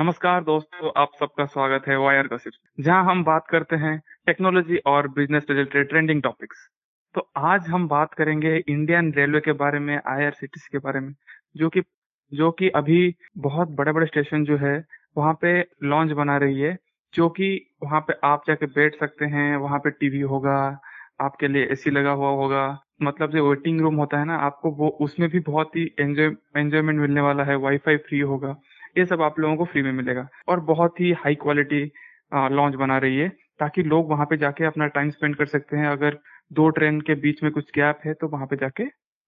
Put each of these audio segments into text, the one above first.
नमस्कार दोस्तों, आप सबका स्वागत है वायर गसिप जहाँ हम बात करते हैं टेक्नोलॉजी और बिज़नेस रिलेटेड ट्रेंडिंग टॉपिक्स तो आज हम बात करेंगे इंडियन रेलवे के बारे में आईआरसीटीसी के बारे में, जो कि जो कि अभी बहुत बड़े बड़े स्टेशन जो है, वहाँ पे लॉन्च बना रही है, जो कि वहाँ पे आप जाके बैठ सकते हैं, वहाँ पे टीवी होगा, आपके लिए एसी लगा हुआ होगा मतलब जो वेटिंग रूम होता है ना, आपको वो उसमें भी बहुत ही एंजॉय एंजॉयमेंट मिलने वाला है वाईफाई फ्री होगा। ये सब आप लोगों को फ्री में मिलेगा। और बहुत ही हाई क्वालिटी लॉन्च बना रही है, ताकि लोग वहाँ पे जाके अपना टाइम स्पेंड कर सकते हैं। अगर दो ट्रेन के बीच में कुछ गैप है तो वहाँ पे जाके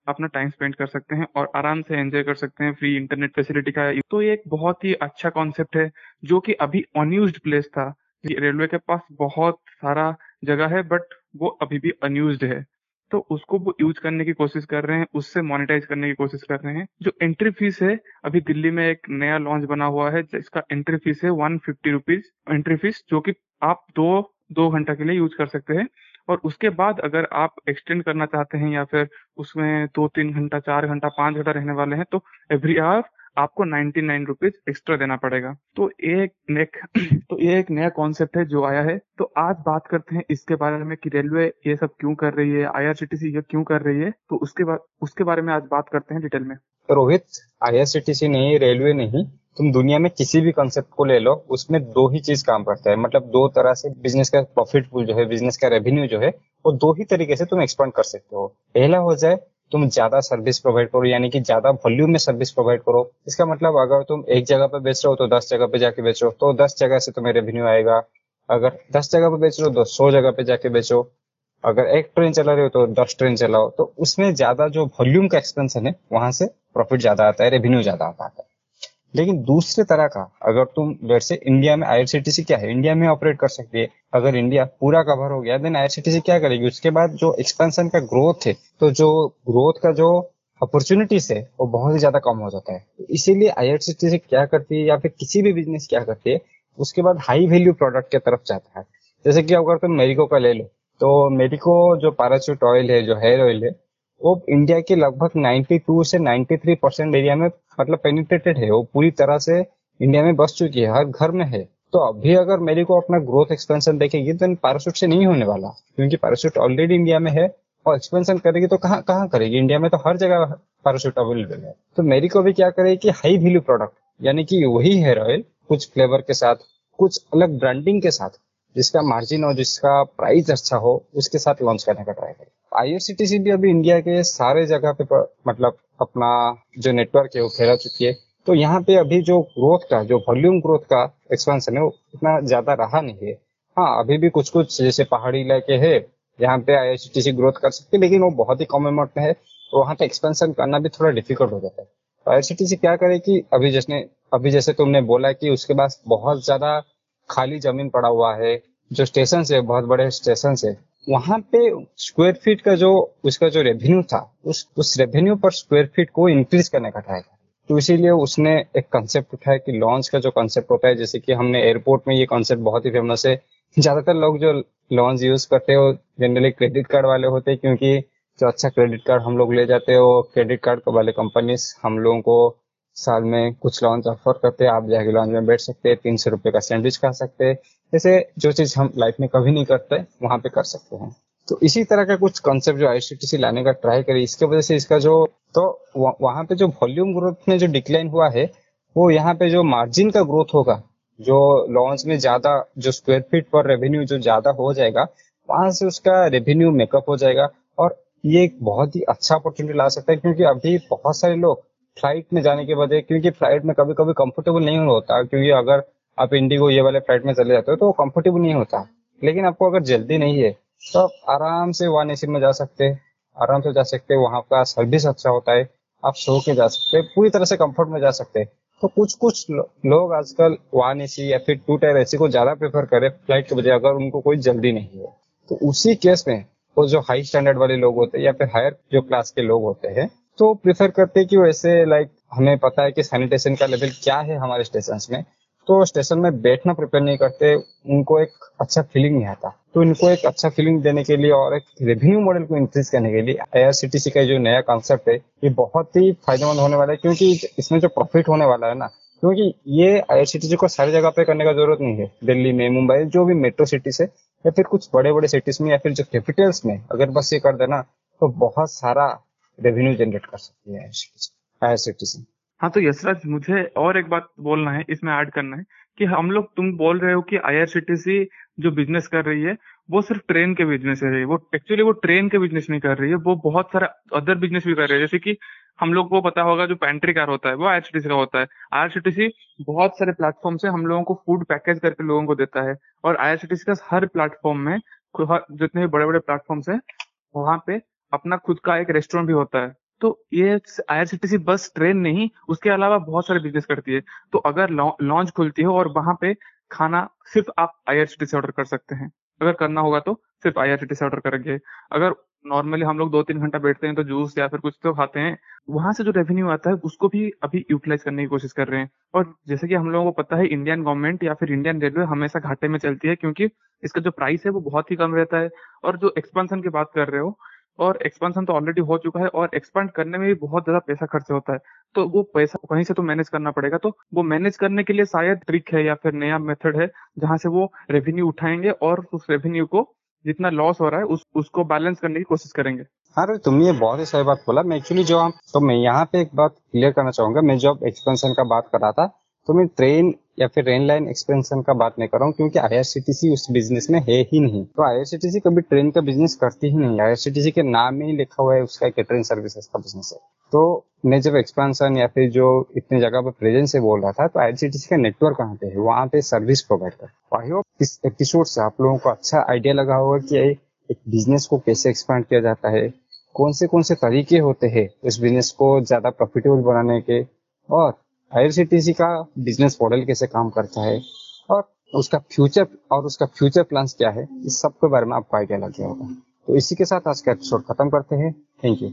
अपना टाइम स्पेंड कर सकते हैं और आराम से एंजॉय कर सकते हैं फ्री इंटरनेट फैसिलिटी का तो ये एक बहुत ही अच्छा कॉन्सेप्ट है, जो कि अभी अनयूज प्लेस था। रेलवे के पास बहुत सारा जगह है बट वो अभी भी अनयूज है। तो उसको वो यूज़ करने की कोशिश कर रहे हैं, उससे मोनेटाइज करने की कोशिश कर रहे हैं। जो एंट्री फ़ीस है, अभी दिल्ली में एक नया लॉन्च बना हुआ है, जिसका एंट्री फ़ीस है one fifty rupees entry fee जो कि आप दो दो घंटा के लिए यूज़ कर सकते हैं। और उसके बाद अगर आप एक्सटेंड करना चाहते हैं या फिर उसमें दो तीन घंटा, चार घंटा, पाँच घंटा रहने वाले हैं तो एवरी आवर आपको नाइन्टी नाइन रुपीज़ एक्स्ट्रा देना पड़ेगा। तो एक नेक तो ये एक नया कॉन्सेप्ट है जो आया है। तो आज बात करते हैं इसके बारे में कि रेलवे ये सब क्यों कर रही है आईआरसीटीसी ये क्यों कर रही है। तो उसके बाद उसके बारे में आज बात करते हैं डिटेल में। रोहित आईआरसीटीसी नहीं रेलवे नहीं। तुम दुनिया में किसी भी कॉन्सेप्ट को ले लो, उसमें दो ही चीज़ काम करता है। मतलब दो तरह से बिज़नेस का प्रॉफिट पूल जो है बिज़नेस का रेवेन्यू जो है, वो दो ही तरीके से तुम एक्सपांड कर सकते हो। पहला हो जाए तुम ज़्यादा सर्विस प्रोवाइड करो, यानी कि ज़्यादा वॉल्यूम में सर्विस प्रोवाइड करो। इसका मतलब अगर तुम एक जगह पर बेच रहे हो तो दस जगह पे जाके बेचो तो दस जगह से तुम्हें रेवेन्यू आएगा। अगर दस जगह पे बेच रहे हो तो सौ जगह पे जाके बेचो। अगर एक ट्रेन चला रहे हो तो दस ट्रेन चलाओ। तो उसमें ज़्यादा जो वॉल्यूम का एक्सपेंसन है, वहाँ से प्रॉफिट ज़्यादा आता है रेवेन्यू ज़्यादा आता है। लेकिन दूसरे तरह का, अगर तुम जैसे इंडिया में आईआरसीटीसी क्या है? इंडिया में ऑपरेट कर सकती है। अगर इंडिया पूरा कवर हो गया देन आईआरसीटीसी क्या करेगी? उसके बाद जो एक्सपेंशन का ग्रोथ है तो जो ग्रोथ का जो अपॉर्चुनिटीज़ है, वो बहुत ही ज़्यादा कम हो जाता है। इसीलिए आईआरसीटीसी क्या करती है या फिर किसी भी बिज़नेस क्या करती है, उसके बाद हाई वैल्यू प्रोडक्ट की तरफ़ जाता है। जैसे कि अगर तुम मेरिको का ले लो तो मेरिको जो पैराचूट ऑयल है, जो हेयर ऑयल है वो इंडिया के लगभग 92 से 93 परसेंट एरिया में मतलब पेनिट्रेटेड है। वो पूरी तरह से इंडिया में बस चुकी है, हर घर में है। तो अभी अगर मेरी को अपना ग्रोथ एक्सपेंशन देखेगी तो पैरासूट से नहीं होने वाला, क्योंकि पैरासूट ऑलरेडी इंडिया में है और एक्सपेंशन करेगी तो कहाँ कहाँ करेगी? इंडिया में तो हर जगह पैरासूट अवेलेबल है। तो मेरी को भी क्या करेगी कि हाई वैल्यू प्रोडक्ट यानी कि वही हेयर ऑयल कुछ फ्लेवर के साथ, कुछ अलग ब्रांडिंग के साथ, जिसका मार्जिन और जिसका प्राइस अच्छा हो, उसके साथ लॉन्च करने का ट्राई करें। आईआरसीटीसी भी अभी इंडिया के सारे जगह पे मतलब अपना जो नेटवर्क है, वो फैला चुकी है। तो यहाँ पे अभी जो ग्रोथ का, जो वॉल्यूम ग्रोथ का एक्सपेंशन है, वो इतना ज़्यादा रहा नहीं है। हाँ अभी भी कुछ कुछ जैसे पहाड़ी इलाके है, यहाँ पे आई ग्रोथ कर सकती है, लेकिन वो बहुत ही कम अमाउंट में है तो वहाँ पे एक्सपेंशन करना भी थोड़ा डिफ़िकल्ट हो जाता है। तो आई क्या करे कि, अभी जैसे अभी जैसे तुमने बोला कि उसके पास बहुत ज़्यादा खाली ज़मीन पड़ा हुआ है, जो स्टेशन है, बहुत बड़े स्टेशन है वहाँ पे स्क्वायर फीट का जो, उसका जो रेवेन्यू था, उस उस रेवेन्यू पर स्क्वायर फीट को इंक्रीज करने का ट्राई किया। तो इसीलिए उसने एक कंसेप्ट उठाया कि लॉन्च का जो कंसेप्ट होता है, जैसे कि हमने एयरपोर्ट में ये कंसेप्ट बहुत ही फ़ेमस है। ज़्यादातर लोग जो लॉन्च यूज़ करते हो जनरली क्रेडिट कार्ड वाले होते हैं, क्योंकि जो अच्छा क्रेडिट कार्ड हम लोग ले जाते हो क्रेडिट कार्ड वाले कंपनीज़ हम लोगों को साल में कुछ लॉन्च ऑफ़र करते हैं। आप जाके लॉन्च में बैठ सकते हैं, तीन सौ रुपए का सैंडविच खा सकते हैं। जैसे जो चीज़ हम लाइफ में कभी नहीं करते, वहाँ पे कर सकते हैं। तो इसी तरह का कुछ कॉन्सेप्ट जो आई लाने का ट्राई करी, इसके वजह से इसका जो तो वहाँ पे जो वॉल्यूम ग्रोथ में जो डिक्लाइन हुआ है, वो यहाँ पे जो मार्जिन का ग्रोथ होगा, जो लॉन्च में ज़्यादा, जो स्क्वायर फीट पर रेवेन्यू जो ज़्यादा हो जाएगा, वहाँ से उसका रेवेन्यू मेकअप हो जाएगा। और ये एक बहुत ही अच्छा अपॉर्चुनिटी ला सकता है, क्योंकि अभी बहुत सारे लोग फ़्लाइट में जाने के बजाय क्योंकि फ़्लाइट में कभी कभी कंफर्टेबल नहीं होता, क्योंकि अगर आप इंडिगो ये वाले फ़्लाइट में चले जाते हो तो वो कंफर्टेबल नहीं होता। लेकिन आपको अगर जल्दी नहीं है तो आप आराम से वन एसी में जा सकते हैं आराम से जा सकते हैं वहाँ का सर्विस अच्छा होता है, आप सो के जा सकते हैं पूरी तरह से कंफर्ट में जा सकते। हैं तो कुछ कुछ लोग आजकल वन एसी या फिर टू टायर एसी को ज़्यादा प्रेफर करे फ़्लाइट के बजाय, अगर उनको कोई जल्दी नहीं है। तो उसी केस में वो जो हाई स्टैंडर्ड वाले लोग होते हैं या फिर हायर जो क्लास के लोग होते हैं तो प्रेफर करते हैं कि वैसे लाइक हमें पता है कि सैनिटेशन का लेवल क्या है हमारे स्टेशन में। तो स्टेशन में बैठना प्रिपेयर नहीं करते, उनको एक अच्छा फीलिंग नहीं आता। तो इनको एक अच्छा फीलिंग देने के लिए और एक रेवेन्यू मॉडल को इंक्रीज करने के लिए आई का जो नया कॉन्सेप्ट है, ये बहुत ही फ़ायदेमंद होने वाला है, क्योंकि इसमें जो प्रॉफिट होने वाला है ना, क्योंकि ये आई को सारी जगह पे करने का ज़रूरत नहीं है। दिल्ली में, मुंबई, जो भी मेट्रो सिटीज़ है, या फिर कुछ बड़े बड़े सिटीज़ में, या फिर जो कैपिटल्स में, अगर बस ये कर देना तो बहुत सारा रेवेन्यू जनरेट कर सकती है आई हाँ तो यशराज मुझे और एक बात बोलना है, इसमें ऐड करना है कि हम लोग, तुम बोल रहे हो कि आईआरसीटीसी जो बिज़नेस कर रही है, वो सिर्फ़ ट्रेन के बिज़नेस है, वो एक्चुअली वो ट्रेन के बिज़नेस नहीं कर रही है, वो बहुत सारा अदर बिज़नेस भी कर रही है, जैसे कि हम लोग को पता होगा जो पेंट्री कार होता है, वो आईआरसीटीसी का होता है। आईआरसीटीसी बहुत सारे प्लेटफॉर्म से हम लोगों को फ़ूड पैकेज करके लोगों को देता है, और आईआरसीटीसी का हर प्लेटफॉर्म में जितने भी बड़े बड़े प्लेटफॉर्म्स है, वहाँ पे अपना खुद का एक रेस्टोरेंट भी होता है। तो ये आईआरसीटीसी बस, ट्रेन नहीं, उसके अलावा बहुत सारे बिज़नेस करती है। तो अगर लॉन्च खुलती है और वहाँ पे खाना सिर्फ़ आप आईआरसीटीसी ऑर्डर कर सकते हैं। अगर करना होगा तो सिर्फ़ आईआरसीटीसी ऑर्डर करेंगे। अगर नॉर्मली हम लोग दो तीन घंटा बैठते हैं तो जूस या फिर कुछ तो खाते हैं, वहाँ से जो रेवेन्यू आता है, उसको भी अभी यूटिलाइज करने की कोशिश कर रहे हैं। और जैसे कि हम लोगों को पता है इंडियन गवर्नमेंट या फिर इंडियन रेलवे हमेशा घाटे में चलती है, क्योंकि इसका जो प्राइस है वो बहुत ही कम रहता है। और जो एक्सपेंशन की बात कर रहे हो और एक्सपेंशन तो ऑलरेडी हो चुका है और एक्सपेंड करने में भी बहुत ज़्यादा पैसा खर्च होता है। तो वो पैसा कहीं से तो मैनेज करना पड़ेगा। तो वो मैनेज करने के लिए शायद ट्रिक है या फिर नया मेथड है जहाँ से वो रेवेन्यू उठाएँगे और उस रेवेन्यू को जितना लॉस हो रहा है उस, उसको बैलेंस करने की कोशिश करेंगे। हाँ तुमने ये बहुत ही सही बात बोला। मैं एक्चुअली जो हम तो मैं यहाँ पे एक बात क्लियर करना चाहूँगा। मैं जब एक्सपेंशन का बात कर रहा था तो मैं ट्रेन या फिर रेन लाइन एक्सपेंशन का बात नहीं कर रहा हूँ, क्योंकि आईआरसीटीसी उस बिज़नेस में है ही नहीं। तो आईआरसीटीसी कभी ट्रेन का बिज़नेस करती ही नहीं आईआरसीटीसी के नाम में ही लिखा हुआ है उसका ट्रेन सर्विसेज़ का बिज़नेस है। तो मैं जब एक्सपेंशन या फिर जो इतनी जगह पर प्रेजेंस से बोल रहा था तो आईआरसीटीसी का नेटवर्क कहाँ पे है? वहाँ पे सर्विस प्रोवाइड कर आई होप इस एपिसोड से आप लोगों को अच्छा आइडिया लगा होगा कि एक बिज़नेस को कैसे एक्सपांड किया जाता है, कौन से कौन से तरीके होते हैं उस बिज़नेस को ज़्यादा प्रॉफिटेबल बनाने के, और आईआरसीटीसी का बिज़नेस मॉडल कैसे काम करता है और उसका फ्यूचर और उसका फ्यूचर प्लान्स क्या है, इस सब के बारे में आपको आइडिया लग गया होगा। तो इसी के साथ आज का एपिसोड खत्म करते हैं। Thank you